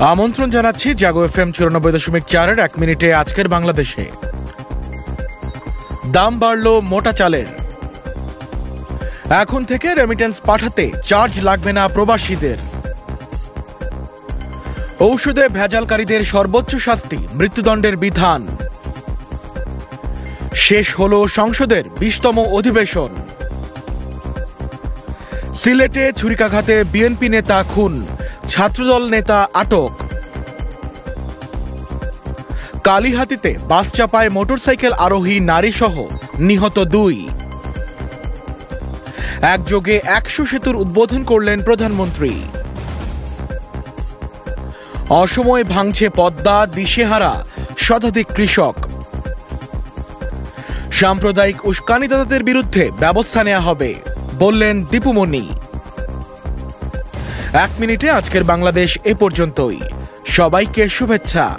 আমন্ত্রণ জানাচ্ছি জাগো F M চুরানব্বই দশমিক চারের এক মিনিটে আজকের বাংলাদেশে। দাম বাড়ল মোটা চালের। এখন থেকে রেমিটেন্স পাঠাতে চার্জ লাগবে না প্রবাসীদের। ঔষধে ভেজালকারীদের সর্বোচ্চ শাস্তি, মৃত্যুদণ্ডের বিধান। শেষ হল সংসদের বিশতম অধিবেশন। সিলেটে ছুরিকাঘাতে বিএনপি নেতা খুন ছাত্রদল নেতা আটক। কালীহাতিতে বাস চাপায় মোটরসাইকেল আরোহী নারীসহ নিহত দুই। একযোগে একশো সেতুর উদ্বোধন করলেন প্রধানমন্ত্রী। অসময়ে ভাঙছে পদ্মা, দিশেহারা, শতাধিক কৃষক। সাম্প্রদায়িক উস্কানিদাতাদের বিরুদ্ধে ব্যবস্থা নেওয়া হবে, বললেন দীপুমণি। এক মিনিটে আজকের বাংলাদেশ এ পর্যন্তই। সবাইকে শুভেচ্ছা।